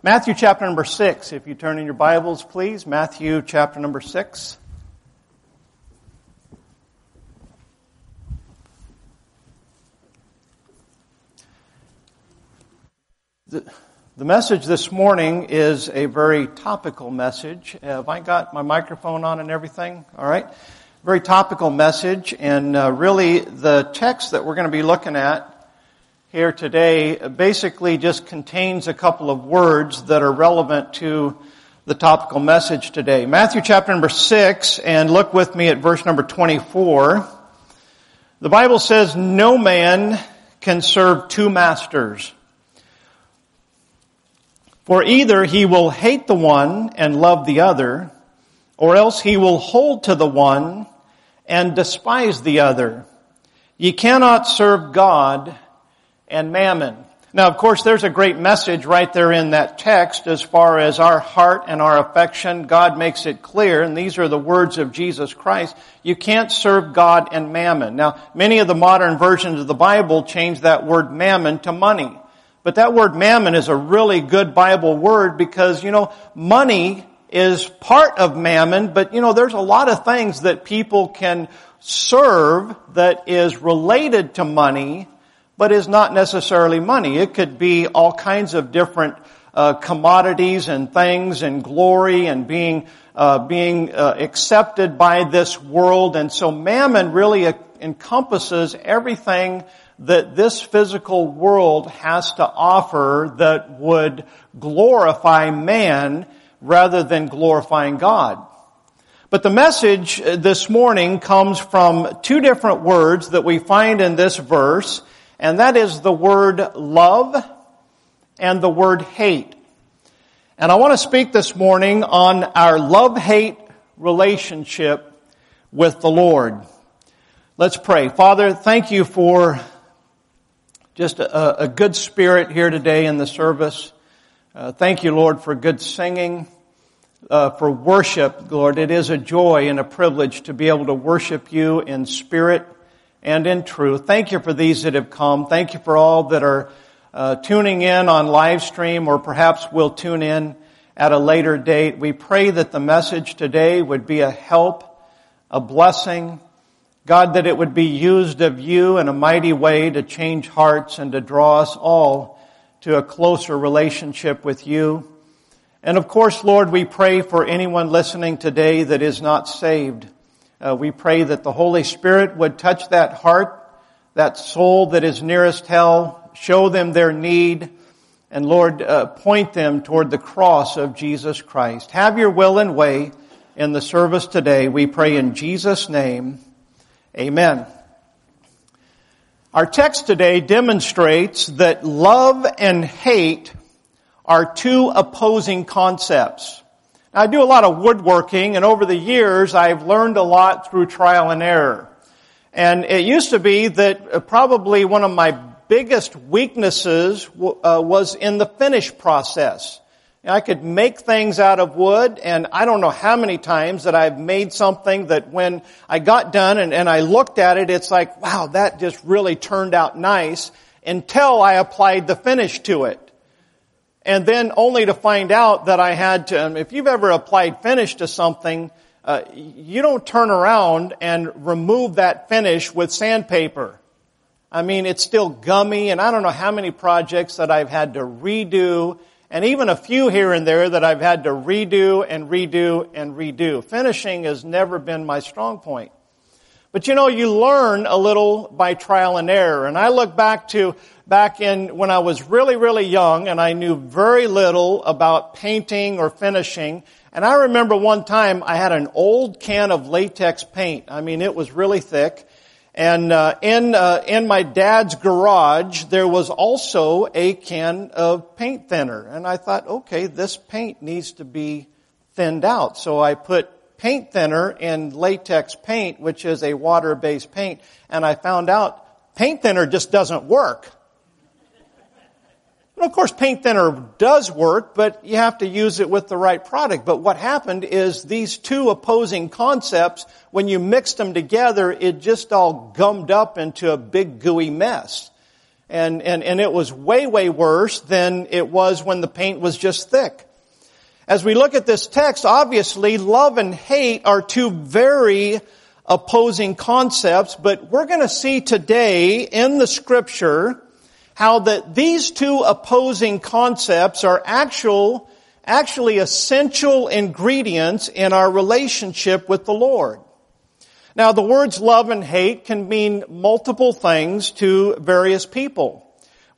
Matthew chapter number 6, if you turn in your Bibles, please. Matthew chapter number 6. The, the message this morning is a very topical message. Have I got my microphone on and everything? All right. Very topical message, and uh, really the text that we're going to be looking at here today basically just contains a couple of words that are relevant to the topical message today. Matthew chapter number 6, and look with me at verse number 24. The Bible says, No man can serve two masters. For either he will hate the one and love the other, or else he will hold to the one and despise the other. Ye cannot serve God and mammon. Now, of course, there's a great message right there in that text as far as our heart and our affection. God makes it clear, and these are the words of Jesus Christ. You can't serve God and mammon. Now, many of the modern versions of the Bible change that word mammon to money. But that word mammon is a really good Bible word because, you know, money is part of mammon, but you know, there's a lot of things that people can serve that is related to money but is not necessarily money. It could be all kinds of different uh, commodities and things and glory and being uh, being uh, accepted by this world. And so mammon really encompasses everything that this physical world has to offer that would glorify man rather than glorifying God. But the message uh, this morning comes from two different words that we find in this verse and that is the word love and the word hate. And I want to speak this morning on our love-hate relationship with the Lord. Let's pray. Father, thank you for just a, a good spirit here today in the service. Uh, thank you, Lord, for good singing, uh, for worship, Lord. It is a joy and a privilege to be able to worship you in spirit and in truth. Thank you for these that have come. Thank you for all that are uh, tuning in on live stream or perhaps will tune in at a later date. We pray that the message today would be a help, a blessing. God, that it would be used of you in a mighty way to change hearts and to draw us all to a closer relationship with you. And of course, Lord, we pray for anyone listening today that is not saved. Uh, we pray that the Holy Spirit would touch that heart, that soul that is nearest hell, show them their need, and Lord, uh, point them toward the cross of Jesus Christ. Have your will and way in the service today. We pray in Jesus' name. Amen. Our text today demonstrates that love and hate are two opposing concepts. I do a lot of woodworking and over the years I've learned a lot through trial and error. And it used to be that uh, probably one of my biggest weaknesses uh, was in the finish process. I could make things out of wood, and I don't know how many times that I've made something that when I got done and, and I looked at it, it's like, wow, that just really turned out nice until I applied the finish to it and then only to find out that I had to, if you've ever applied finish to something, uh, you don't turn around and remove that finish with sandpaper. I mean, it's still gummy, and I don't know how many projects that I've had to redo, and even a few here and there that I've had to redo and redo and redo. Finishing has never been my strong point. But you know, you learn a little by trial and error. And I look back to back in when I was really, really young and I knew very little about painting or finishing. And I remember one time I had an old can of latex paint. I mean, it was really thick. And uh, in uh, in my dad's garage, there was also a can of paint thinner. And I thought, okay, this paint needs to be thinned out. So I put paint thinner in latex paint, which is a water-based paint, and I found out paint thinner just doesn't work. of course, paint thinner does work, but you have to use it with the right product. But what happened is these two opposing concepts, when you mixed them together, it just all gummed up into a big gooey mess. And, and, and it was way, way worse than it was when the paint was just thick. As we look at this text, obviously love and hate are two very opposing concepts, but we're going to see today in the scripture how that these two opposing concepts are actual, actually essential ingredients in our relationship with the Lord. Now the words love and hate can mean multiple things to various people.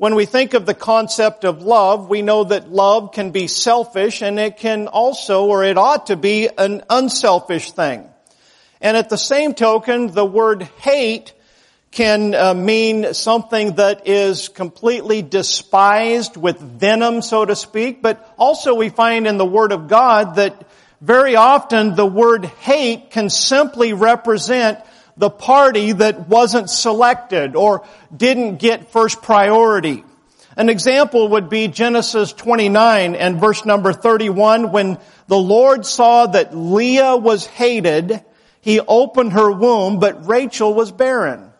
When we think of the concept of love, we know that love can be selfish and it can also, or it ought to be, an unselfish thing. And at the same token, the word hate can uh, mean something that is completely despised with venom, so to speak, but also we find in the Word of God that very often the word hate can simply represent the party that wasn't selected or didn't get first priority. An example would be Genesis 29 and verse number 31 when the Lord saw that Leah was hated, he opened her womb, but Rachel was barren.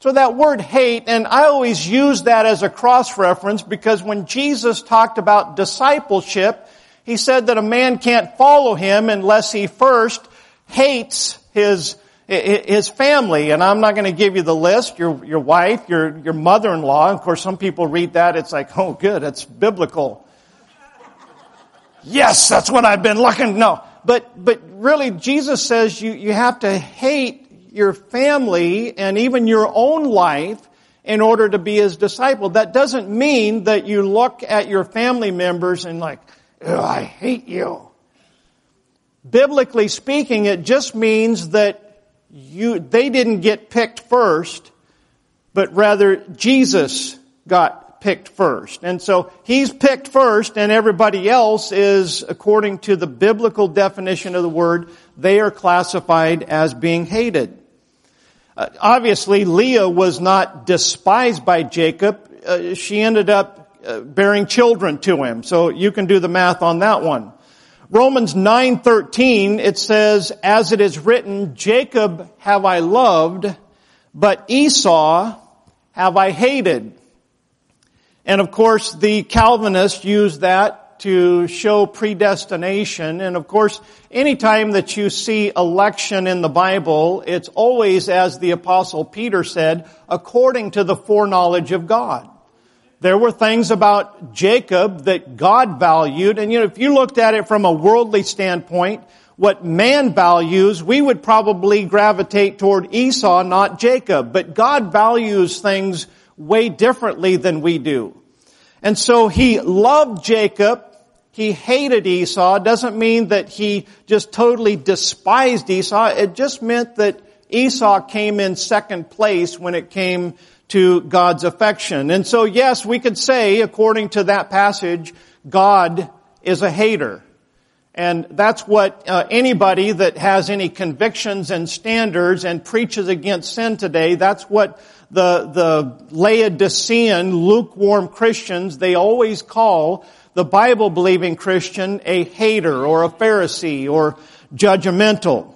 So that word hate, and I always use that as a cross reference because when Jesus talked about discipleship, he said that a man can't follow him unless he first hates his his family, and I'm not going to give you the list, your, your wife, your, your mother-in-law. Of course, some people read that, it's like, oh good, it's biblical. yes, that's what I've been looking, no. But, but really, Jesus says you, you have to hate your family and even your own life in order to be his disciple. That doesn't mean that you look at your family members and like, I hate you. Biblically speaking, it just means that you, they didn't get picked first, but rather Jesus got picked first. And so he's picked first and everybody else is, according to the biblical definition of the word, they are classified as being hated. Uh, obviously, Leah was not despised by Jacob. Uh, she ended up uh, bearing children to him. So you can do the math on that one. Romans 9:13 it says as it is written Jacob have I loved but Esau have I hated. And of course the Calvinists use that to show predestination and of course anytime that you see election in the Bible it's always as the apostle Peter said according to the foreknowledge of God. There were things about Jacob that God valued. And you know, if you looked at it from a worldly standpoint, what man values, we would probably gravitate toward Esau, not Jacob. But God values things way differently than we do. And so he loved Jacob. He hated Esau. It doesn't mean that he just totally despised Esau. It just meant that Esau came in second place when it came to God's affection. And so yes, we could say, according to that passage, God is a hater. And that's what uh, anybody that has any convictions and standards and preaches against sin today, that's what the, the Laodicean lukewarm Christians, they always call the Bible believing Christian a hater or a Pharisee or judgmental.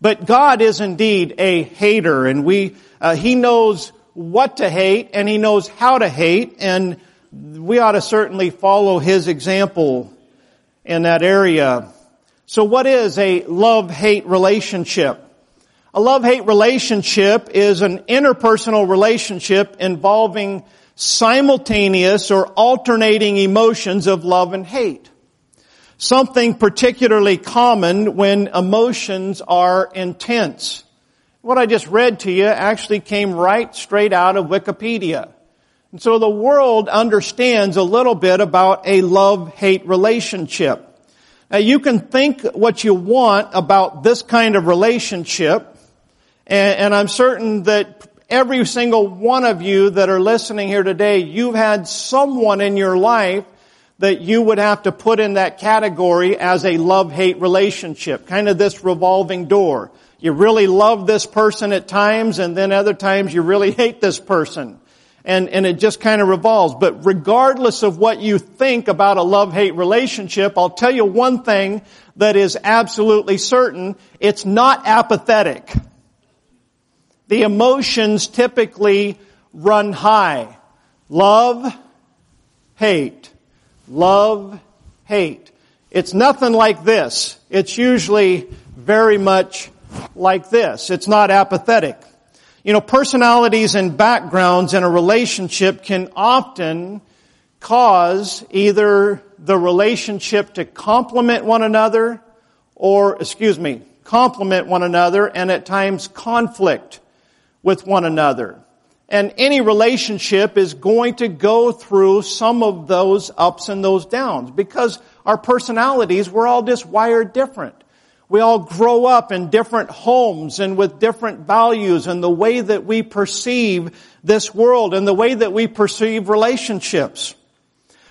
But God is indeed a hater and we, uh, He knows what to hate and he knows how to hate and we ought to certainly follow his example in that area. So what is a love-hate relationship? A love-hate relationship is an interpersonal relationship involving simultaneous or alternating emotions of love and hate. Something particularly common when emotions are intense. What I just read to you actually came right straight out of Wikipedia. And so the world understands a little bit about a love-hate relationship. Now you can think what you want about this kind of relationship, and, and I'm certain that every single one of you that are listening here today, you've had someone in your life that you would have to put in that category as a love-hate relationship, kind of this revolving door. You really love this person at times and then other times you really hate this person. And, and it just kind of revolves. But regardless of what you think about a love-hate relationship, I'll tell you one thing that is absolutely certain. It's not apathetic. The emotions typically run high. Love, hate. Love, hate. It's nothing like this. It's usually very much like this. It's not apathetic. You know, personalities and backgrounds in a relationship can often cause either the relationship to complement one another or, excuse me, complement one another and at times conflict with one another. And any relationship is going to go through some of those ups and those downs because our personalities, we're all just wired different. We all grow up in different homes and with different values and the way that we perceive this world and the way that we perceive relationships.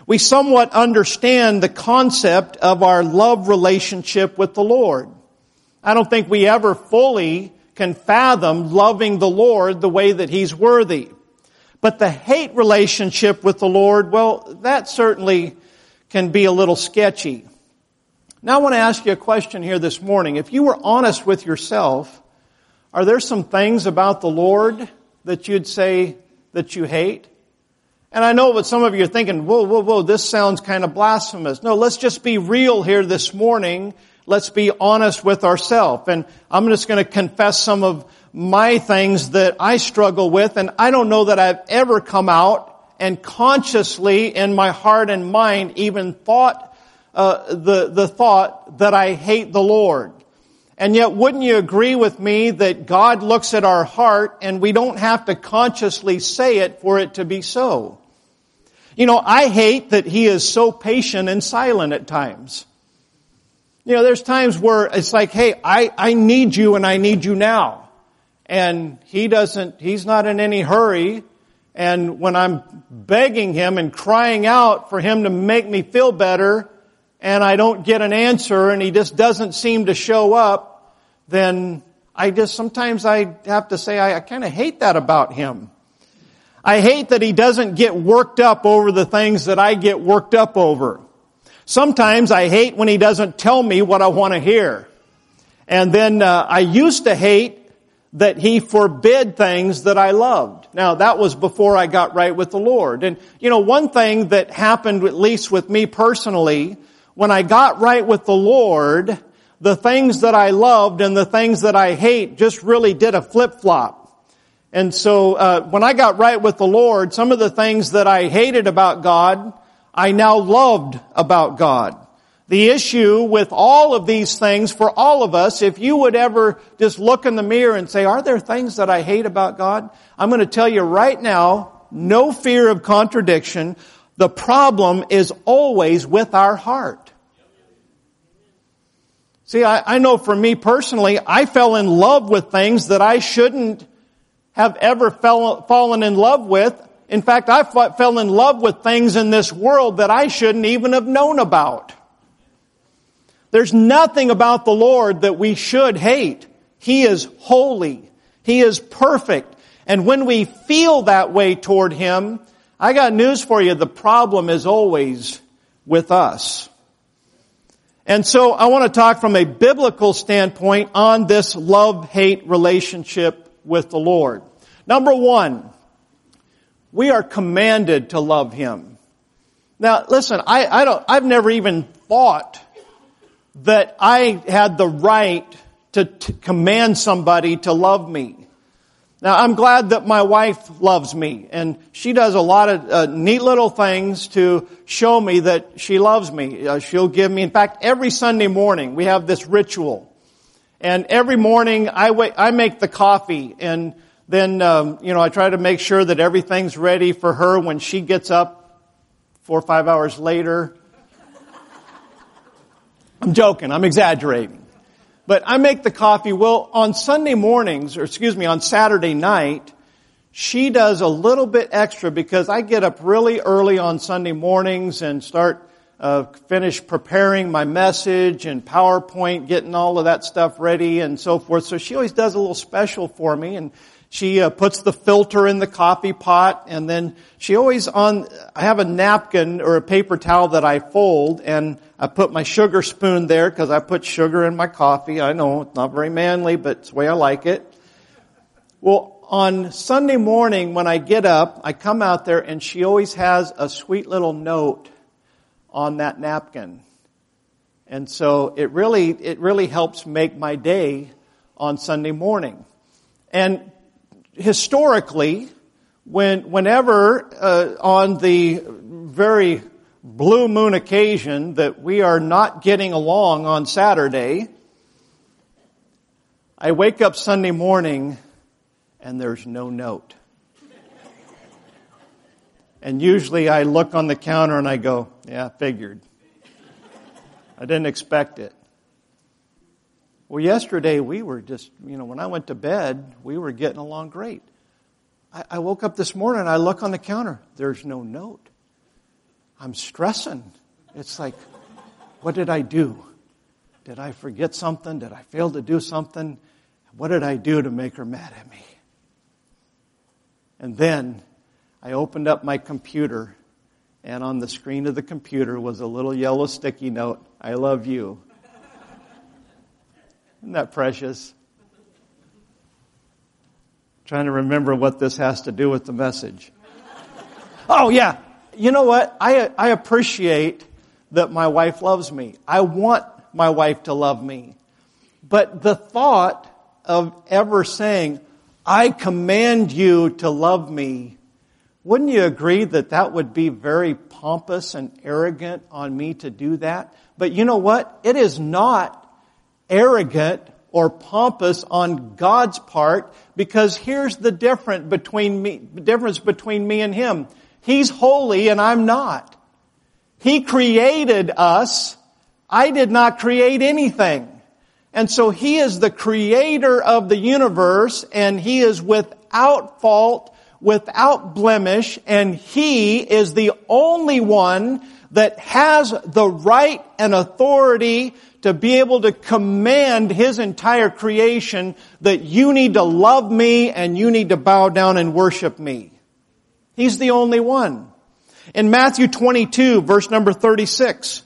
We somewhat understand the concept of our love relationship with the Lord. I don't think we ever fully can fathom loving the Lord the way that He's worthy. But the hate relationship with the Lord, well, that certainly can be a little sketchy. Now I want to ask you a question here this morning. If you were honest with yourself, are there some things about the Lord that you'd say that you hate? And I know what some of you are thinking, whoa, whoa, whoa, this sounds kind of blasphemous. No, let's just be real here this morning. Let's be honest with ourselves. And I'm just going to confess some of my things that I struggle with. And I don't know that I've ever come out and consciously in my heart and mind even thought uh, the, the thought that I hate the Lord. And yet, wouldn't you agree with me that God looks at our heart and we don't have to consciously say it for it to be so? You know, I hate that He is so patient and silent at times. You know, there's times where it's like, hey, I, I need you and I need you now. And He doesn't, He's not in any hurry. And when I'm begging Him and crying out for Him to make me feel better, and I don't get an answer and he just doesn't seem to show up, then I just, sometimes I have to say I, I kind of hate that about him. I hate that he doesn't get worked up over the things that I get worked up over. Sometimes I hate when he doesn't tell me what I want to hear. And then uh, I used to hate that he forbid things that I loved. Now that was before I got right with the Lord. And you know, one thing that happened at least with me personally when I got right with the Lord, the things that I loved and the things that I hate just really did a flip-flop. And so uh, when I got right with the Lord, some of the things that I hated about God, I now loved about God. The issue with all of these things for all of us, if you would ever just look in the mirror and say, are there things that I hate about God? I'm going to tell you right now, no fear of contradiction. The problem is always with our heart. See, I, I, know for me personally, I fell in love with things that I shouldn't have ever fell, fallen in love with. In fact, I fell in love with things in this world that I shouldn't even have known about. There's nothing about the Lord that we should hate. He is holy. He is perfect. And when we feel that way toward Him, I got news for you. The problem is always with us. And so I want to talk from a biblical standpoint on this love-hate relationship with the Lord. Number one, we are commanded to love Him. Now listen, I, I don't, I've never even thought that I had the right to, to command somebody to love me. Now I'm glad that my wife loves me and she does a lot of uh, neat little things to show me that she loves me. Uh, she'll give me, in fact, every Sunday morning we have this ritual. And every morning I wait, I make the coffee and then, um, you know, I try to make sure that everything's ready for her when she gets up four or five hours later. I'm joking. I'm exaggerating. But I make the coffee. Well, on Sunday mornings, or excuse me, on Saturday night, she does a little bit extra because I get up really early on Sunday mornings and start uh, finish preparing my message and PowerPoint, getting all of that stuff ready and so forth. So she always does a little special for me and she uh, puts the filter in the coffee pot and then she always on, I have a napkin or a paper towel that I fold and I put my sugar spoon there because I put sugar in my coffee. I know it's not very manly, but it's the way I like it. Well, on Sunday morning when I get up, I come out there and she always has a sweet little note on that napkin. And so it really, it really helps make my day on Sunday morning. And historically, when, whenever uh, on the very blue moon occasion that we are not getting along on Saturday, I wake up Sunday morning and there's no note. And usually I look on the counter and I go, yeah, figured. I didn't expect it. Well, yesterday we were just, you know, when I went to bed, we were getting along great. I, I woke up this morning, I look on the counter, there's no note. I'm stressing. It's like, what did I do? Did I forget something? Did I fail to do something? What did I do to make her mad at me? And then I opened up my computer and on the screen of the computer was a little yellow sticky note, I love you. Isn't that precious? trying to remember what this has to do with the message. Oh yeah, you know what? I, I appreciate that my wife loves me. I want my wife to love me. But the thought of ever saying, I command you to love me wouldn't you agree that that would be very pompous and arrogant on me to do that? But you know what? It is not arrogant or pompous on God's part because here's the difference between me, difference between me and Him. He's holy and I'm not. He created us. I did not create anything. And so He is the creator of the universe and He is without fault without blemish, and He is the only one that has the right and authority to be able to command His entire creation that you need to love me and you need to bow down and worship me. He's the only one. In Matthew 22 verse number 36,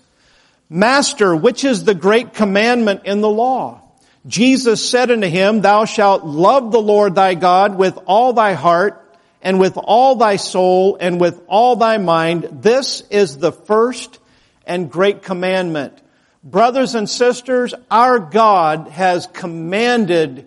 Master, which is the great commandment in the law? Jesus said unto him, Thou shalt love the Lord thy God with all thy heart and with all thy soul and with all thy mind. This is the first and great commandment. Brothers and sisters, our God has commanded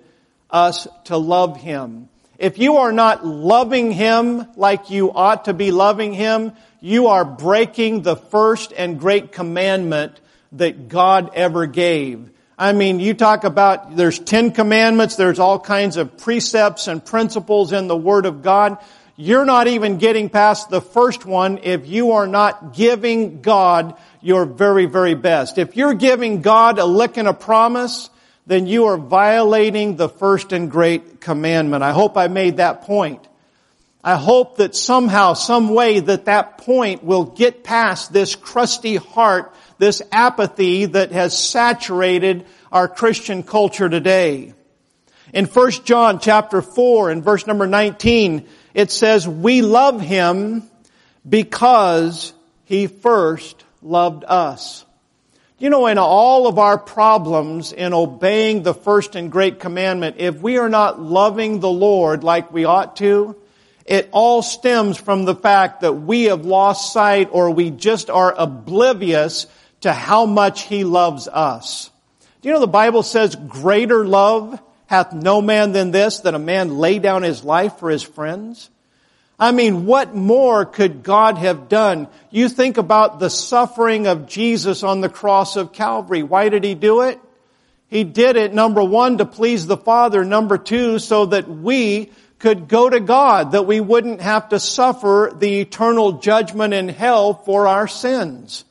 us to love Him. If you are not loving Him like you ought to be loving Him, you are breaking the first and great commandment that God ever gave. I mean, you talk about there's Ten Commandments, there's all kinds of precepts and principles in the Word of God. You're not even getting past the first one if you are not giving God your very, very best. If you're giving God a lick and a promise, then you are violating the first and great commandment. I hope I made that point. I hope that somehow, some way that that point will get past this crusty heart this apathy that has saturated our Christian culture today. In 1 John chapter 4 and verse number 19, it says, we love him because he first loved us. You know, in all of our problems in obeying the first and great commandment, if we are not loving the Lord like we ought to, it all stems from the fact that we have lost sight or we just are oblivious to how much he loves us. Do you know the Bible says greater love hath no man than this, that a man lay down his life for his friends? I mean, what more could God have done? You think about the suffering of Jesus on the cross of Calvary. Why did he do it? He did it, number one, to please the Father. Number two, so that we could go to God, that we wouldn't have to suffer the eternal judgment in hell for our sins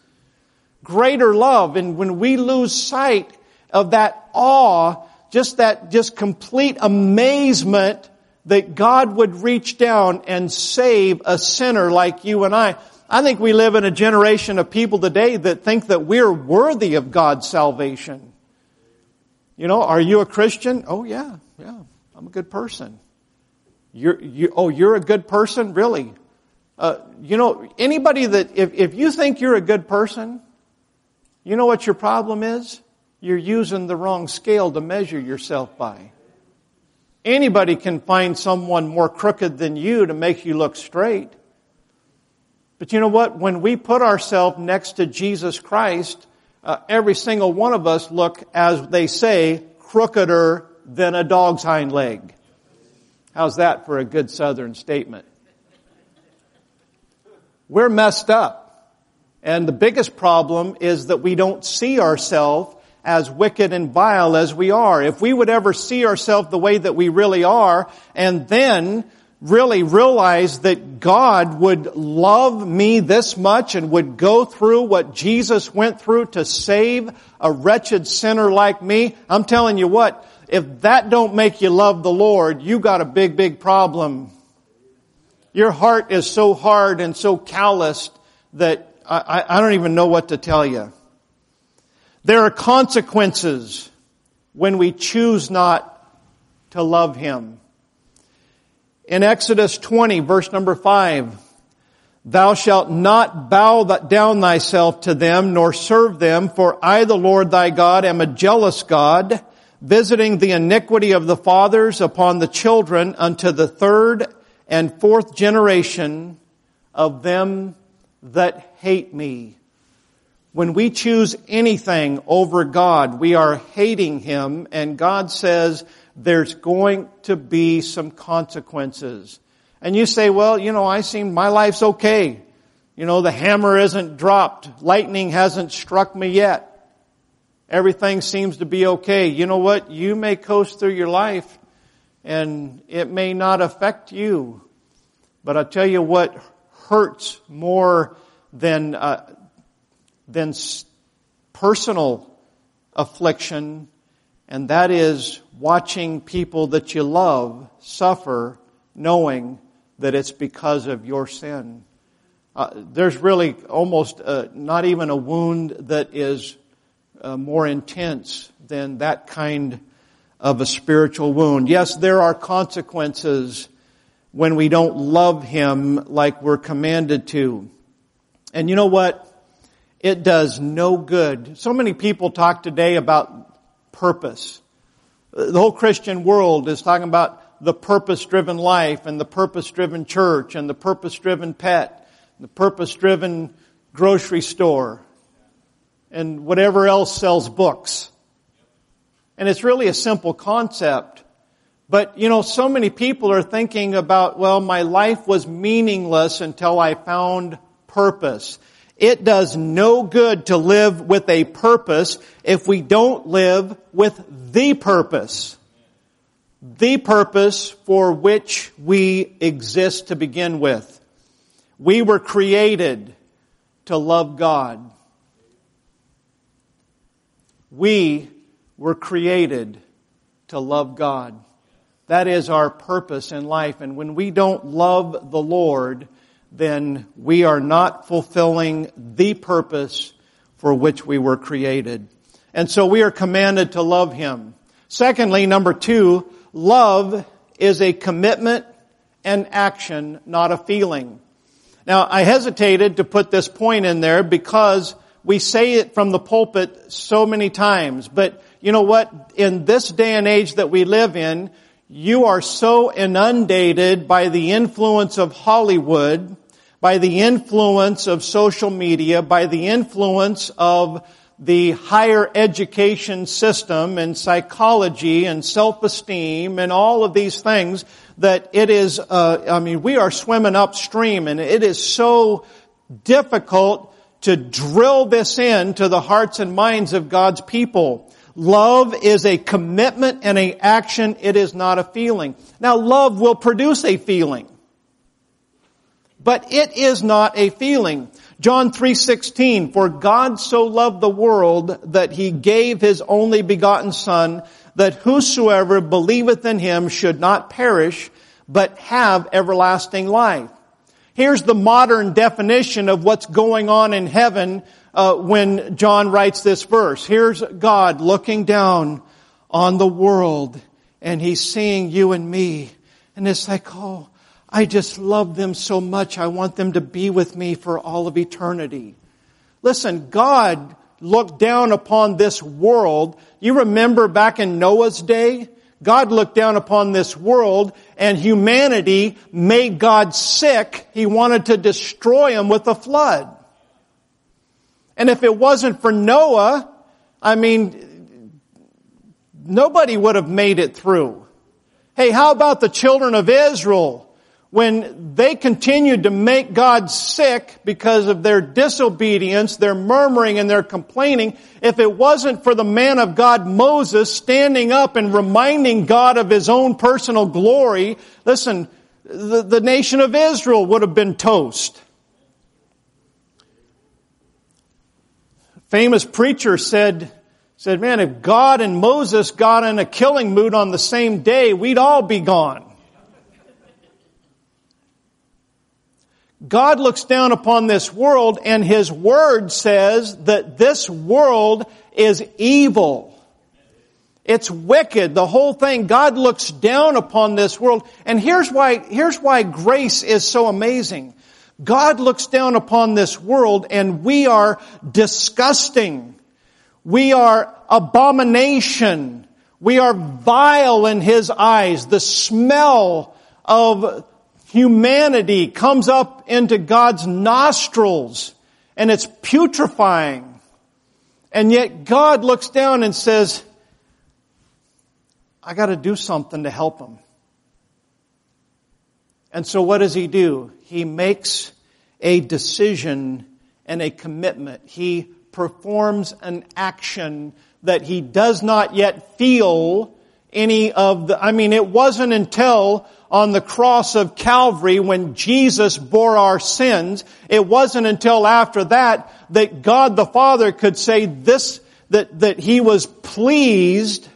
greater love. And when we lose sight of that awe, just that just complete amazement that God would reach down and save a sinner like you and I. I think we live in a generation of people today that think that we're worthy of God's salvation. You know, are you a Christian? Oh yeah, yeah, I'm a good person. You're, you, oh, you're a good person? Really? Uh, you know, anybody that, if, if you think you're a good person, you know what your problem is? You're using the wrong scale to measure yourself by. Anybody can find someone more crooked than you to make you look straight. But you know what? When we put ourselves next to Jesus Christ, uh, every single one of us look, as they say, crookeder than a dog's hind leg. How's that for a good southern statement? We're messed up. And the biggest problem is that we don't see ourselves as wicked and vile as we are. If we would ever see ourselves the way that we really are and then really realize that God would love me this much and would go through what Jesus went through to save a wretched sinner like me, I'm telling you what, if that don't make you love the Lord, you got a big, big problem. Your heart is so hard and so calloused that I, I don't even know what to tell you. There are consequences when we choose not to love Him. In Exodus 20 verse number 5, Thou shalt not bow down thyself to them nor serve them, for I the Lord thy God am a jealous God, visiting the iniquity of the fathers upon the children unto the third and fourth generation of them that hate me. When we choose anything over God, we are hating Him and God says there's going to be some consequences. And you say, well, you know, I seem, my life's okay. You know, the hammer isn't dropped. Lightning hasn't struck me yet. Everything seems to be okay. You know what? You may coast through your life and it may not affect you. But I tell you what hurts more than, uh, than personal affliction, and that is watching people that you love suffer knowing that it's because of your sin. Uh, there's really almost uh, not even a wound that is uh, more intense than that kind of a spiritual wound. Yes, there are consequences when we don't love Him like we're commanded to. And you know what? It does no good. So many people talk today about purpose. The whole Christian world is talking about the purpose-driven life and the purpose-driven church and the purpose-driven pet, the purpose-driven grocery store and whatever else sells books. And it's really a simple concept. But, you know, so many people are thinking about, well, my life was meaningless until I found purpose. It does no good to live with a purpose if we don't live with the purpose. The purpose for which we exist to begin with. We were created to love God. We were created to love God. That is our purpose in life. And when we don't love the Lord, then we are not fulfilling the purpose for which we were created. And so we are commanded to love Him. Secondly, number two, love is a commitment and action, not a feeling. Now, I hesitated to put this point in there because we say it from the pulpit so many times, but you know what? In this day and age that we live in, you are so inundated by the influence of Hollywood, by the influence of social media, by the influence of the higher education system and psychology and self-esteem and all of these things that it is, uh, I mean, we are swimming upstream and it is so difficult to drill this into the hearts and minds of God's people. Love is a commitment and a action. It is not a feeling. Now love will produce a feeling. But it is not a feeling. John 3:16 For God so loved the world that he gave his only begotten son that whosoever believeth in him should not perish but have everlasting life. Here's the modern definition of what's going on in heaven uh, when John writes this verse. Here's God looking down on the world and he's seeing you and me. And it's like, oh, I just love them so much. I want them to be with me for all of eternity. Listen, God looked down upon this world. You remember back in Noah's day? God looked down upon this world and humanity made God sick. He wanted to destroy him with a flood. And if it wasn't for Noah, I mean, nobody would have made it through. Hey, how about the children of Israel? When they continued to make God sick because of their disobedience, their murmuring and their complaining, if it wasn't for the man of God Moses standing up and reminding God of his own personal glory, listen, the, the nation of Israel would have been toast. Famous preacher said, said, man, if God and Moses got in a killing mood on the same day, we'd all be gone. God looks down upon this world and His Word says that this world is evil. It's wicked, the whole thing. God looks down upon this world. And here's why, here's why grace is so amazing. God looks down upon this world and we are disgusting. We are abomination. We are vile in His eyes. The smell of humanity comes up into God's nostrils and it's putrefying. And yet God looks down and says, I gotta do something to help them. And so what does he do? He makes a decision and a commitment. He performs an action that he does not yet feel any of the, I mean, it wasn't until on the cross of Calvary when Jesus bore our sins, it wasn't until after that that God the Father could say this, that, that He was pleased.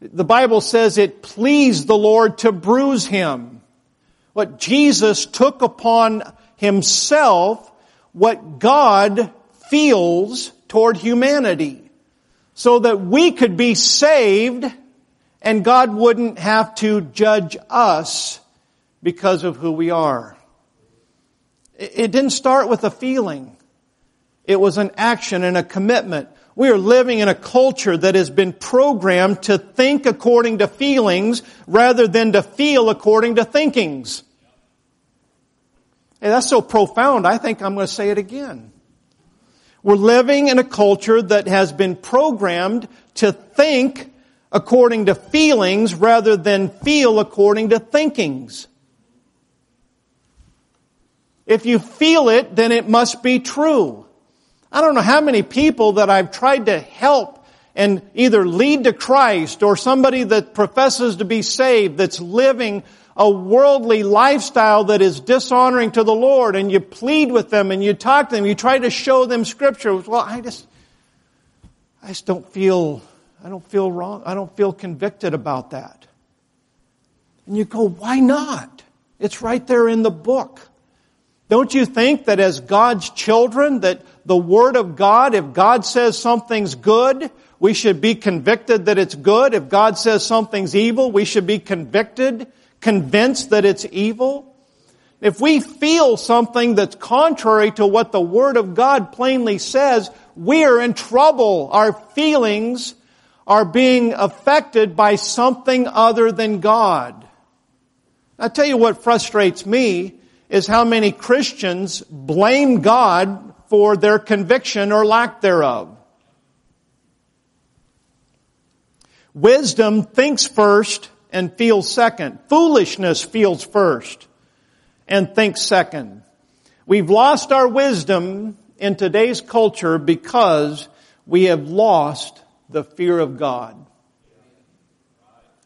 The Bible says it pleased the Lord to bruise Him. What Jesus took upon Himself, what God feels toward humanity. So that we could be saved and God wouldn't have to judge us because of who we are. It didn't start with a feeling. It was an action and a commitment. We are living in a culture that has been programmed to think according to feelings rather than to feel according to thinkings. Hey, that's so profound, I think I'm going to say it again. We're living in a culture that has been programmed to think according to feelings rather than feel according to thinkings. If you feel it, then it must be true. I don't know how many people that I've tried to help and either lead to Christ or somebody that professes to be saved that's living a worldly lifestyle that is dishonoring to the Lord and you plead with them and you talk to them, you try to show them scripture. Well, I just, I just don't feel I don't feel wrong. I don't feel convicted about that. And you go, why not? It's right there in the book. Don't you think that as God's children, that the Word of God, if God says something's good, we should be convicted that it's good. If God says something's evil, we should be convicted, convinced that it's evil. If we feel something that's contrary to what the Word of God plainly says, we are in trouble. Our feelings are being affected by something other than God. I tell you what frustrates me is how many Christians blame God for their conviction or lack thereof. Wisdom thinks first and feels second. Foolishness feels first and thinks second. We've lost our wisdom in today's culture because we have lost the fear of God.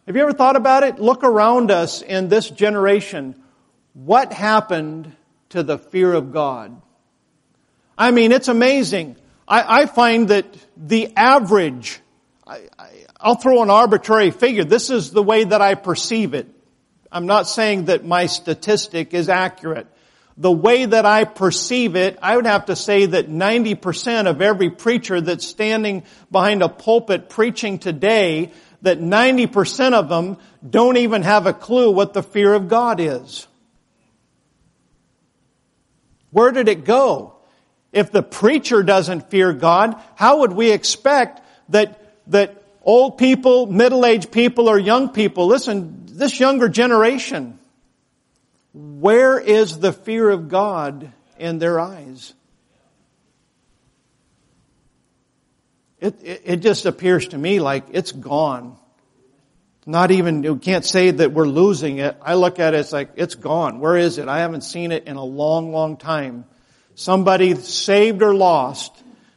Have you ever thought about it? Look around us in this generation. What happened to the fear of God? I mean, it's amazing. I, I find that the average, I, I'll throw an arbitrary figure. This is the way that I perceive it. I'm not saying that my statistic is accurate the way that I perceive it, I would have to say that 90% of every preacher that's standing behind a pulpit preaching today, that 90% of them don't even have a clue what the fear of God is. Where did it go? If the preacher doesn't fear God, how would we expect that, that old people, middle-aged people, or young people, listen, this younger generation, where is the fear of God in their eyes? It, it, it just appears to me like it's gone. Not even, you can't say that we're losing it. I look at it, it's like, it's gone. Where is it? I haven't seen it in a long, long time. Somebody saved or lost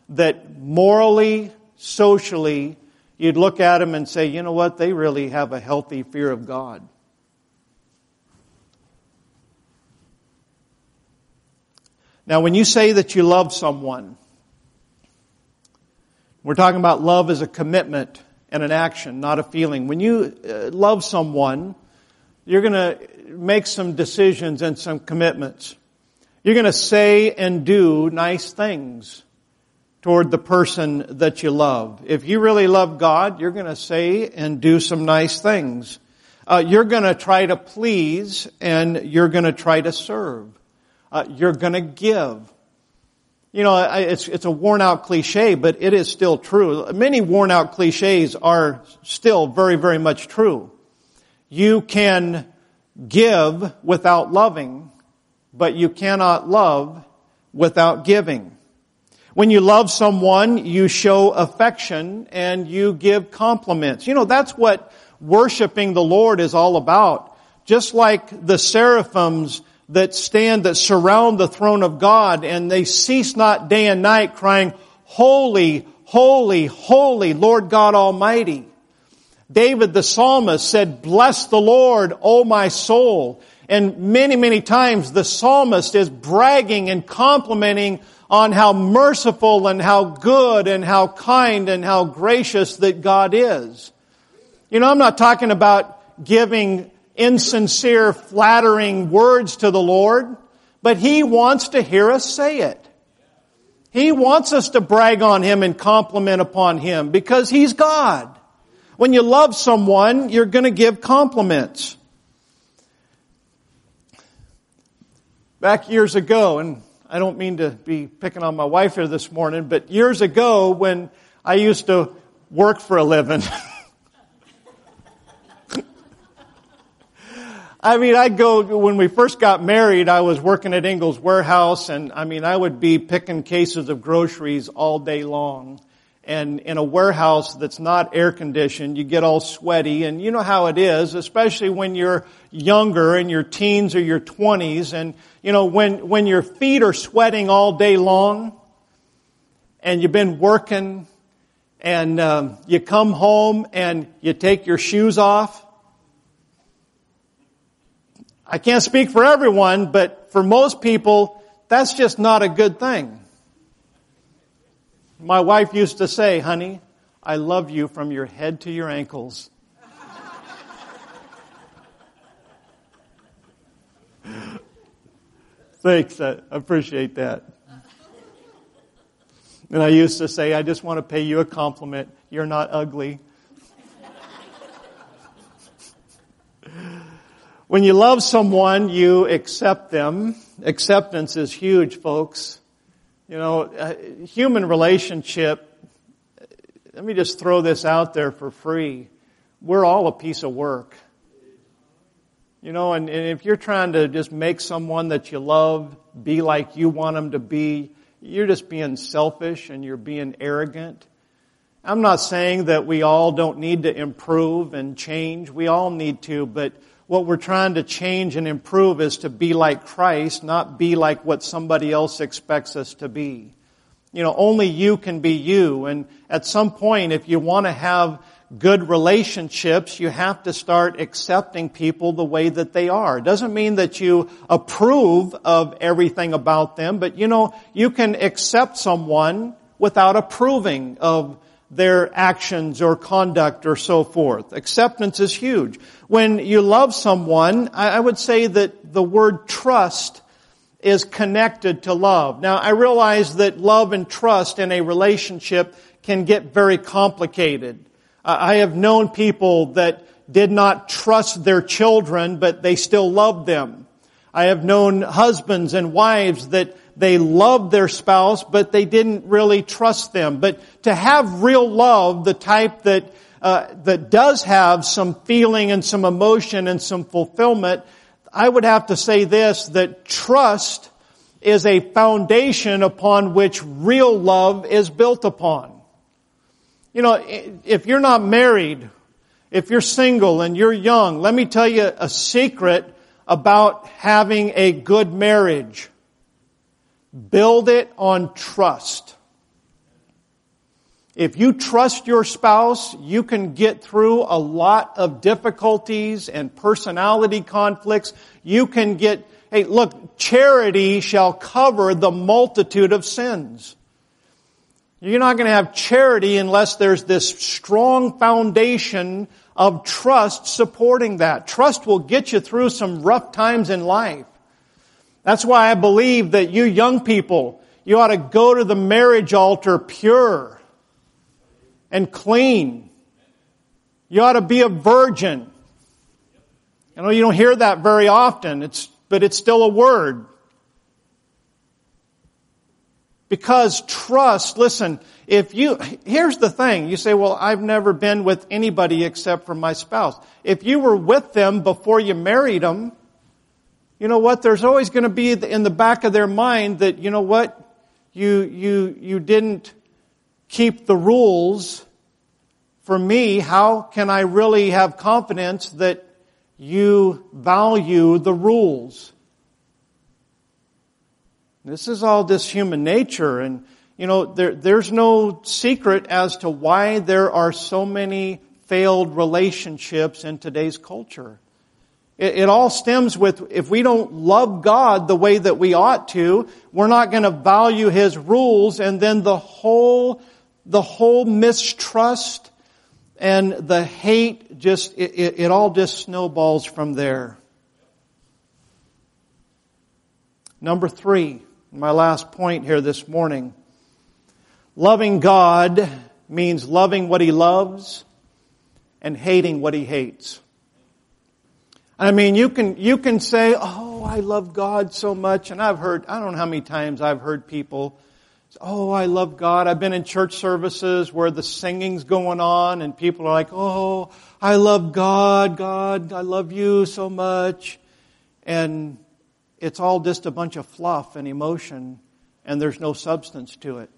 that morally, socially, you'd look at them and say, you know what, they really have a healthy fear of God. Now, when you say that you love someone, we're talking about love as a commitment and an action, not a feeling. When you uh, love someone, you're going to make some decisions and some commitments. You're going to say and do nice things toward the person that you love. If you really love God, you're going to say and do some nice things. Uh, you're going to try to please and you're going to try to serve. Uh, you're going to give. You know, it's, it's a worn out cliche, but it is still true. Many worn out cliches are still very, very much true. You can give without loving, but you cannot love without giving. When you love someone, you show affection and you give compliments. You know, that's what worshiping the Lord is all about. Just like the seraphims that stand, that surround the throne of God, and they cease not day and night crying, Holy, holy, holy, Lord God Almighty. David the psalmist said, Bless the Lord, O my soul. And many, many times the psalmist is bragging and complimenting on how merciful and how good and how kind and how gracious that God is. You know, I'm not talking about giving insincere, flattering words to the Lord, but He wants to hear us say it. He wants us to brag on Him and compliment upon Him because He's God. When you love someone, you're going to give compliments. Back years ago, and I don't mean to be picking on my wife here this morning, but years ago when I used to work for a living, I mean, I'd go, when we first got married, I was working at Ingles Warehouse and I mean, I would be picking cases of groceries all day long. And in a warehouse that's not air conditioned, you get all sweaty and you know how it is, especially when you're younger in your teens or your twenties and you know, when, when your feet are sweating all day long and you've been working and um, you come home and you take your shoes off I can't speak for everyone, but for most people, that's just not a good thing. My wife used to say, honey, I love you from your head to your ankles. Thanks, I appreciate that. And I used to say, I just want to pay you a compliment. You're not ugly. When you love someone, you accept them. Acceptance is huge, folks. You know, uh, human relationship, let me just throw this out there for free. We're all a piece of work. You know, and, and if you're trying to just make someone that you love be like you want them to be, you're just being selfish and you're being arrogant. I'm not saying that we all don't need to improve and change. We all need to, but what we're trying to change and improve is to be like Christ, not be like what somebody else expects us to be. You know, only you can be you. And at some point, if you want to have good relationships, you have to start accepting people the way that they are. It doesn't mean that you approve of everything about them, but you know, you can accept someone without approving of their actions or conduct or so forth. Acceptance is huge. When you love someone, I would say that the word trust is connected to love. Now, I realize that love and trust in a relationship can get very complicated. I have known people that did not trust their children, but they still loved them. I have known husbands and wives that they loved their spouse, but they didn't really trust them. But to have real love, the type that uh, that does have some feeling and some emotion and some fulfillment, I would have to say this, that trust is a foundation upon which real love is built upon. You know, if you're not married, if you're single and you're young, let me tell you a secret about having a good marriage. Build it on trust. If you trust your spouse, you can get through a lot of difficulties and personality conflicts. You can get, hey, look, charity shall cover the multitude of sins. You're not going to have charity unless there's this strong foundation of trust supporting that. Trust will get you through some rough times in life. That's why I believe that you young people, you ought to go to the marriage altar pure and clean. You ought to be a virgin. I know you don't hear that very often, it's, but it's still a word. Because trust, listen, if you, here's the thing, you say, well, I've never been with anybody except for my spouse. If you were with them before you married them, you know what, there's always going to be in the back of their mind that, you know what, you, you, you didn't keep the rules. For me, how can I really have confidence that you value the rules? This is all just human nature and you know, there, there's no secret as to why there are so many failed relationships in today's culture. It, it all stems with if we don't love God the way that we ought to, we're not going to value His rules and then the whole, the whole mistrust and the hate just, it, it, it all just snowballs from there. Number three, my last point here this morning. Loving God means loving what He loves and hating what He hates. I mean, you can, you can say, oh, I love God so much. And I've heard, I don't know how many times I've heard people, oh, I love God. I've been in church services where the singing's going on and people are like, oh, I love God, God, I love you so much. And it's all just a bunch of fluff and emotion and there's no substance to it.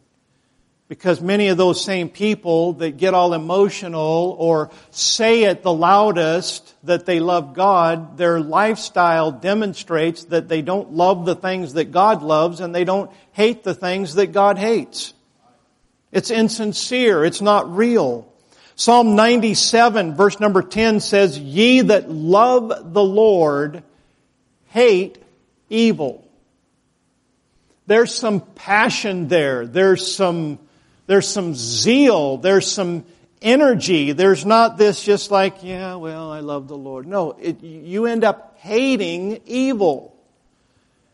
Because many of those same people that get all emotional or say it the loudest that they love God, their lifestyle demonstrates that they don't love the things that God loves and they don't hate the things that God hates. It's insincere. It's not real. Psalm 97 verse number 10 says, Ye that love the Lord hate evil. There's some passion there. There's some there's some zeal. There's some energy. There's not this just like, yeah, well, I love the Lord. No, it, you end up hating evil.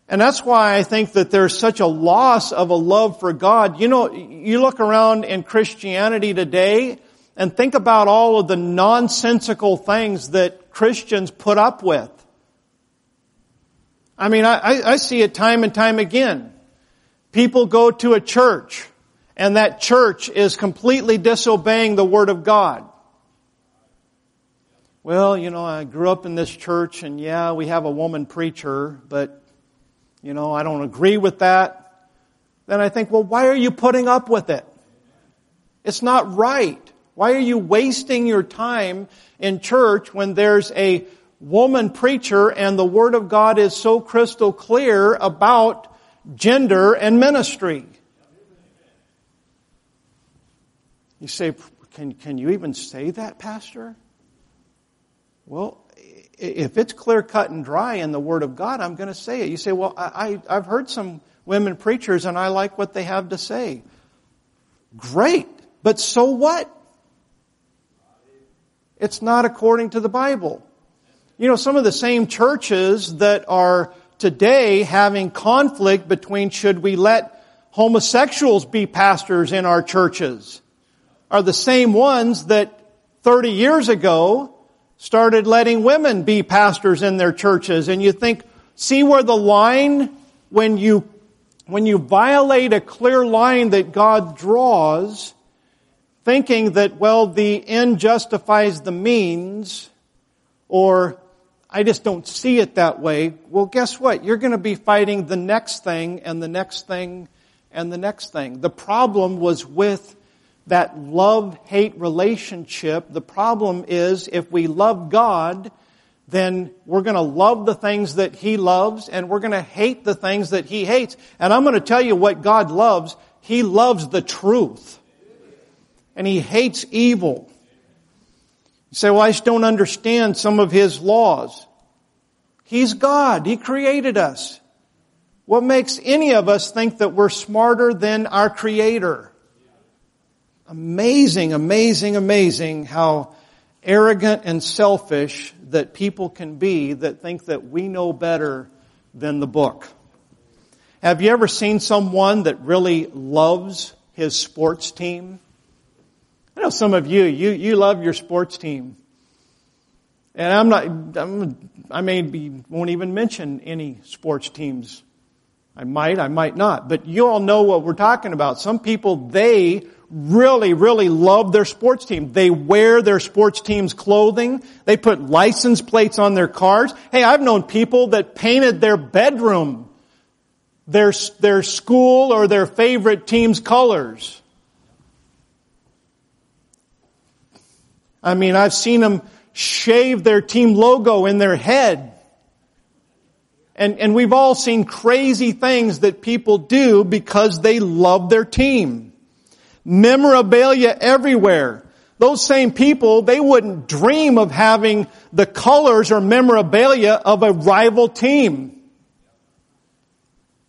And that's why I think that there's such a loss of a love for God. You know, you look around in Christianity today and think about all of the nonsensical things that Christians put up with. I mean, I, I see it time and time again. People go to a church and that church is completely disobeying the Word of God. Well, you know, I grew up in this church and yeah, we have a woman preacher, but, you know, I don't agree with that. Then I think, well, why are you putting up with it? It's not right. Why are you wasting your time in church when there's a woman preacher and the Word of God is so crystal clear about gender and ministry? You say, can, can you even say that, Pastor? Well, if it's clear cut and dry in the Word of God, I'm going to say it. You say, well, I, I've heard some women preachers and I like what they have to say. Great. But so what? It's not according to the Bible. You know, some of the same churches that are today having conflict between should we let homosexuals be pastors in our churches? Are the same ones that 30 years ago started letting women be pastors in their churches. And you think, see where the line, when you, when you violate a clear line that God draws, thinking that, well, the end justifies the means, or I just don't see it that way. Well, guess what? You're going to be fighting the next thing and the next thing and the next thing. The problem was with that love-hate relationship. The problem is if we love God, then we're going to love the things that He loves and we're going to hate the things that He hates. And I'm going to tell you what God loves. He loves the truth. And He hates evil. You say, well, I just don't understand some of His laws. He's God. He created us. What makes any of us think that we're smarter than our Creator? Amazing, amazing, amazing how arrogant and selfish that people can be that think that we know better than the book. Have you ever seen someone that really loves his sports team? I know some of you, you, you love your sports team. And I'm not, I'm, I may be, won't even mention any sports teams. I might, I might not. But you all know what we're talking about. Some people, they really, really love their sports team. They wear their sports team's clothing. They put license plates on their cars. Hey, I've known people that painted their bedroom their, their school or their favorite team's colors. I mean, I've seen them shave their team logo in their head. And, and we've all seen crazy things that people do because they love their team. Memorabilia everywhere. Those same people, they wouldn't dream of having the colors or memorabilia of a rival team.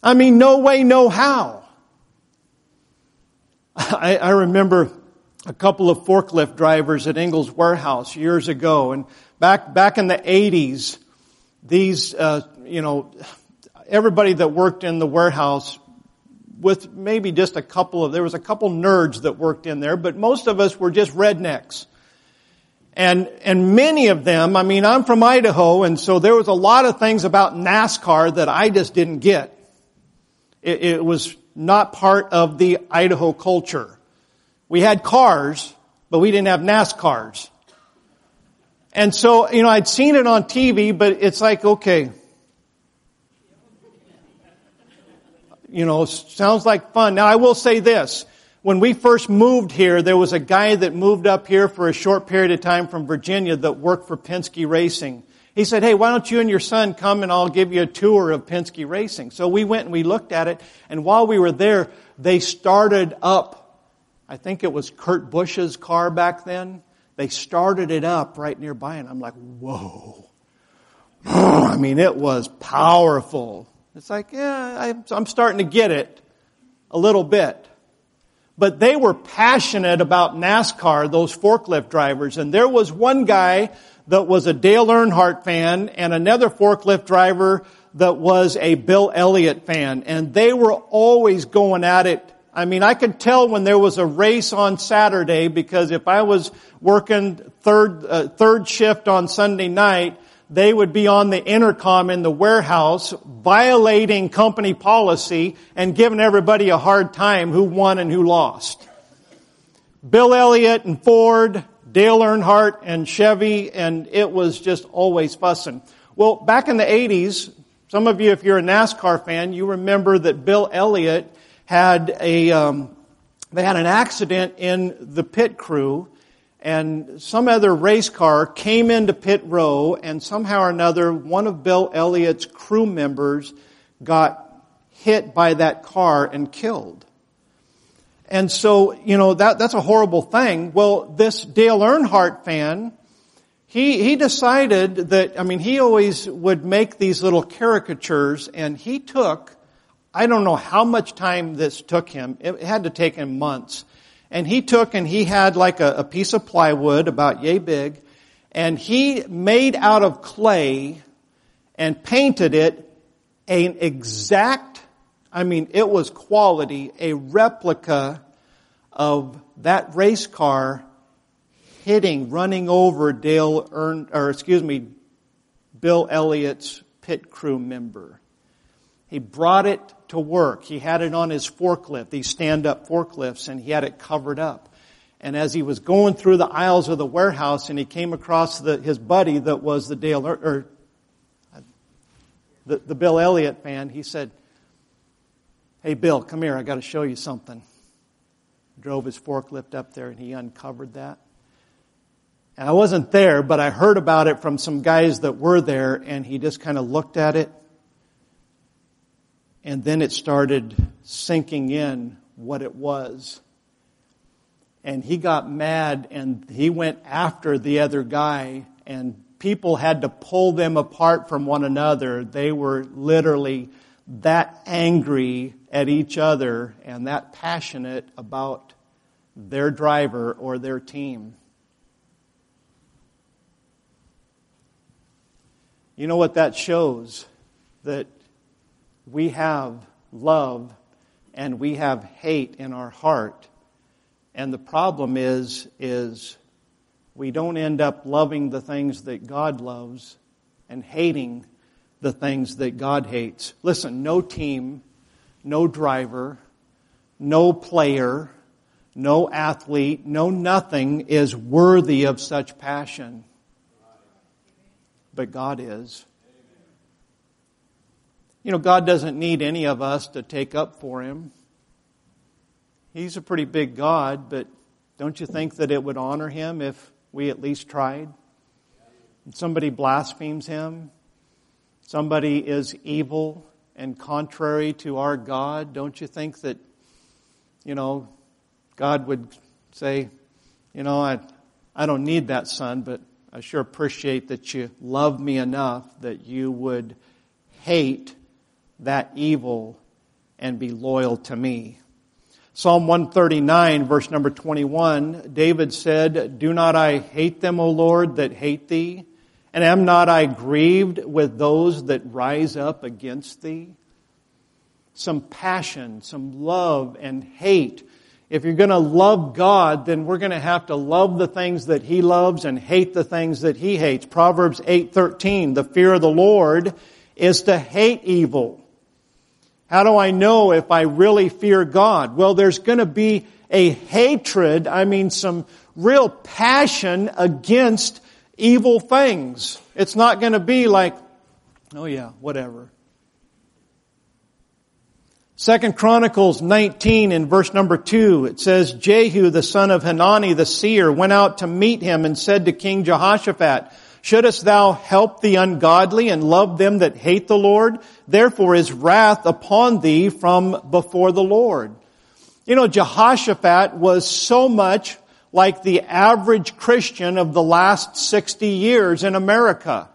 I mean, no way, no how. I, I remember a couple of forklift drivers at Ingles Warehouse years ago, and back back in the '80s, these uh, you know everybody that worked in the warehouse with maybe just a couple of there was a couple nerds that worked in there, but most of us were just rednecks. And, and many of them, I mean, I'm from Idaho, and so there was a lot of things about NASCAR that I just didn't get. It, it was not part of the Idaho culture. We had cars, but we didn't have NASCARs. And so, you know, I'd seen it on TV, but it's like, okay. You know, sounds like fun. Now I will say this. When we first moved here, there was a guy that moved up here for a short period of time from Virginia that worked for Penske Racing. He said, hey, why don't you and your son come and I'll give you a tour of Penske Racing. So we went and we looked at it, and while we were there, they started up I think it was Kurt Busch's car back then. They started it up right nearby and I'm like, whoa. I mean, it was powerful. It's like, yeah, I'm starting to get it a little bit. But they were passionate about NASCAR, those forklift drivers. And there was one guy that was a Dale Earnhardt fan and another forklift driver that was a Bill Elliott fan. And they were always going at it I mean, I could tell when there was a race on Saturday because if I was working third, uh, third shift on Sunday night, they would be on the intercom in the warehouse violating company policy and giving everybody a hard time who won and who lost. Bill Elliott and Ford, Dale Earnhardt and Chevy, and it was just always fussing. Well, back in the 80s, some of you, if you're a NASCAR fan, you remember that Bill Elliott had a um, they had an accident in the pit crew, and some other race car came into pit row, and somehow or another, one of Bill Elliott's crew members got hit by that car and killed. And so, you know, that, that's a horrible thing. Well, this Dale Earnhardt fan, he, he decided that, I mean, he always would make these little caricatures and he took I don't know how much time this took him. It had to take him months. And he took and he had like a, a piece of plywood about yay big, and he made out of clay and painted it an exact, I mean, it was quality, a replica of that race car hitting, running over Dale Earn, or excuse me, Bill Elliott's pit crew member. He brought it to work. He had it on his forklift, these stand-up forklifts, and he had it covered up. And as he was going through the aisles of the warehouse and he came across the, his buddy that was the Dale, or, or the, the Bill Elliott fan, he said, Hey, Bill, come here. I got to show you something. Drove his forklift up there and he uncovered that. And I wasn't there, but I heard about it from some guys that were there and he just kind of looked at it. And then it started sinking in what it was. And he got mad and he went after the other guy and people had to pull them apart from one another. They were literally that angry at each other and that passionate about their driver or their team. You know what that shows? That we have love and we have hate in our heart. And the problem is, is we don't end up loving the things that God loves and hating the things that God hates. Listen, no team, no driver, no player, no athlete, no nothing is worthy of such passion. But God is. You know, God doesn't need any of us to take up for Him. He's a pretty big God, but don't you think that it would honor Him if we at least tried. And somebody blasphemes him, somebody is evil and contrary to our God, don't you think that, you know, God would say, you know, I, I don't need that son, but I sure appreciate that you love me enough that you would hate that evil and be loyal to me. Psalm 139 verse number 21, David said, Do not I hate them, O Lord, that hate thee? And am not I grieved with those that rise up against thee? Some passion, some love and hate. If you're gonna love God, then we're gonna have to love the things that He loves and hate the things that He hates. Proverbs 8:13, the fear of the Lord is to hate evil how do I know if I really fear God? Well, there's going to be a hatred, I mean some real passion against evil things. It's not going to be like, oh yeah, whatever. Second Chronicles 19 in verse number 2, it says, Jehu, the son of Hanani the seer, went out to meet him and said to King Jehoshaphat, Shouldest thou help the ungodly and love them that hate the Lord? Therefore is wrath upon thee from before the Lord. You know, Jehoshaphat was so much like the average Christian of the last 60 years in America.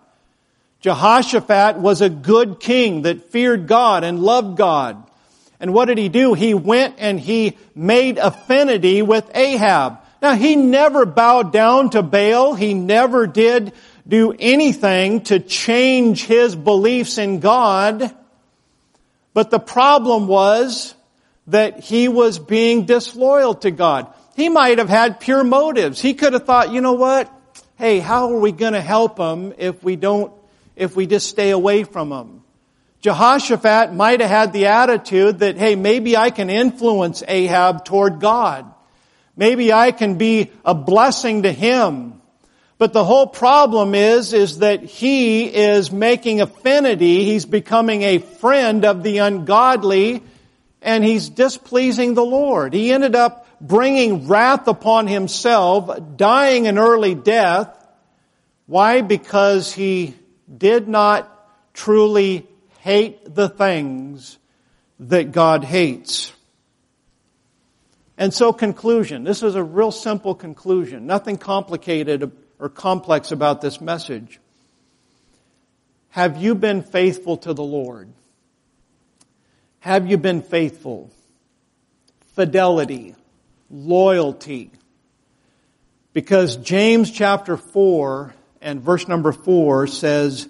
Jehoshaphat was a good king that feared God and loved God. And what did he do? He went and he made affinity with Ahab. Now he never bowed down to Baal. He never did do anything to change his beliefs in God. But the problem was that he was being disloyal to God. He might have had pure motives. He could have thought, you know what? Hey, how are we going to help him if we don't, if we just stay away from him? Jehoshaphat might have had the attitude that, hey, maybe I can influence Ahab toward God. Maybe I can be a blessing to him. But the whole problem is, is that he is making affinity, he's becoming a friend of the ungodly, and he's displeasing the Lord. He ended up bringing wrath upon himself, dying an early death. Why? Because he did not truly hate the things that God hates. And so conclusion. This is a real simple conclusion. Nothing complicated or complex about this message. Have you been faithful to the Lord? Have you been faithful? Fidelity, loyalty. Because James chapter 4 and verse number 4 says,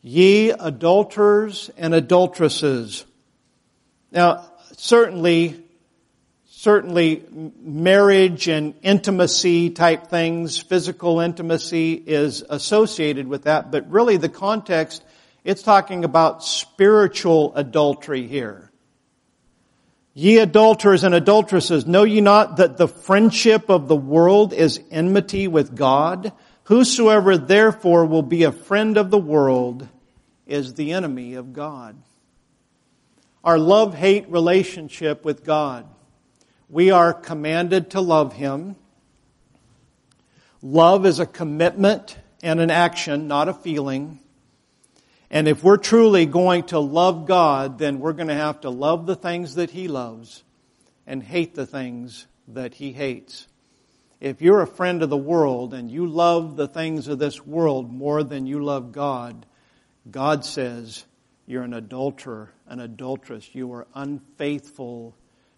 Ye adulterers and adulteresses. Now, certainly, certainly marriage and intimacy type things, physical intimacy is associated with that, but really the context, it's talking about spiritual adultery here. Ye adulterers and adulteresses, know ye not that the friendship of the world is enmity with God? Whosoever therefore will be a friend of the world is the enemy of God. Our love-hate relationship with God. We are commanded to love Him. Love is a commitment and an action, not a feeling. And if we're truly going to love God, then we're going to have to love the things that He loves and hate the things that He hates. If you're a friend of the world and you love the things of this world more than you love God, God says you're an adulterer, an adulteress. You are unfaithful.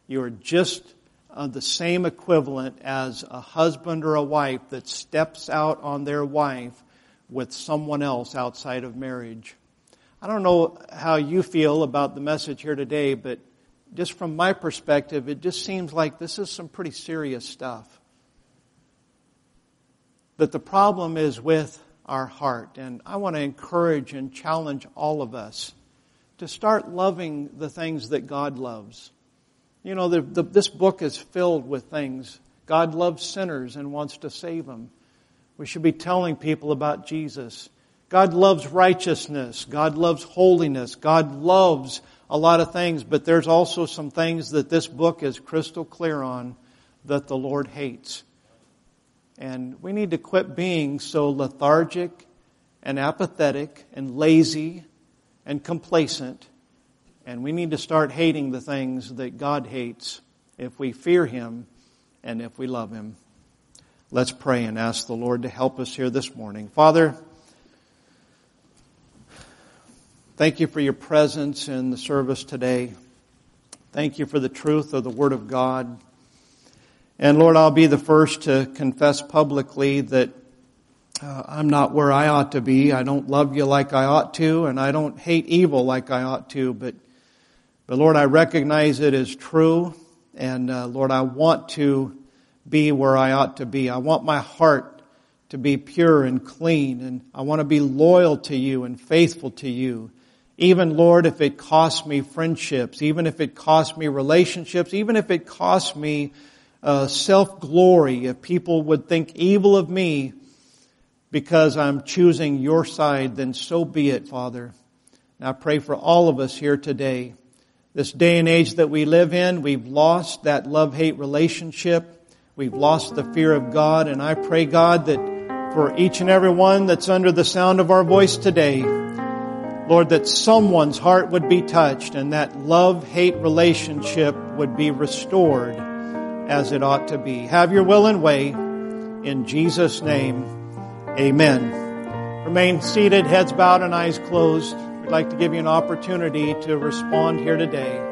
You are just uh, the same equivalent as a husband or a wife that steps out on their wife with someone else outside of marriage. I don't know how you feel about the message here today, but just from my perspective, it just seems like this is some pretty serious stuff. That the problem is with our heart. And I want to encourage and challenge all of us to start loving the things that God loves. You know, the, the, this book is filled with things. God loves sinners and wants to save them. We should be telling people about Jesus. God loves righteousness. God loves holiness. God loves a lot of things, but there's also some things that this book is crystal clear on that the Lord hates. And we need to quit being so lethargic and apathetic and lazy and complacent. And we need to start hating the things that God hates if we fear Him and if we love Him. Let's pray and ask the Lord to help us here this morning. Father, Thank you for your presence in the service today. Thank you for the truth of the Word of God. And Lord, I'll be the first to confess publicly that uh, I'm not where I ought to be. I don't love you like I ought to, and I don't hate evil like I ought to. But, but Lord, I recognize it is true, and uh, Lord, I want to be where I ought to be. I want my heart to be pure and clean, and I want to be loyal to you and faithful to you. Even, Lord, if it costs me friendships, even if it costs me relationships, even if it costs me uh, self-glory, if people would think evil of me because I'm choosing your side, then so be it, Father. And I pray for all of us here today. This day and age that we live in, we've lost that love-hate relationship. We've lost the fear of God, and I pray, God, that for each and every one that's under the sound of our voice today, Lord, that someone's heart would be touched and that love-hate relationship would be restored as it ought to be. Have your will and way. In Jesus' name, amen. Remain seated, heads bowed and eyes closed. Like to give you an opportunity to respond here today.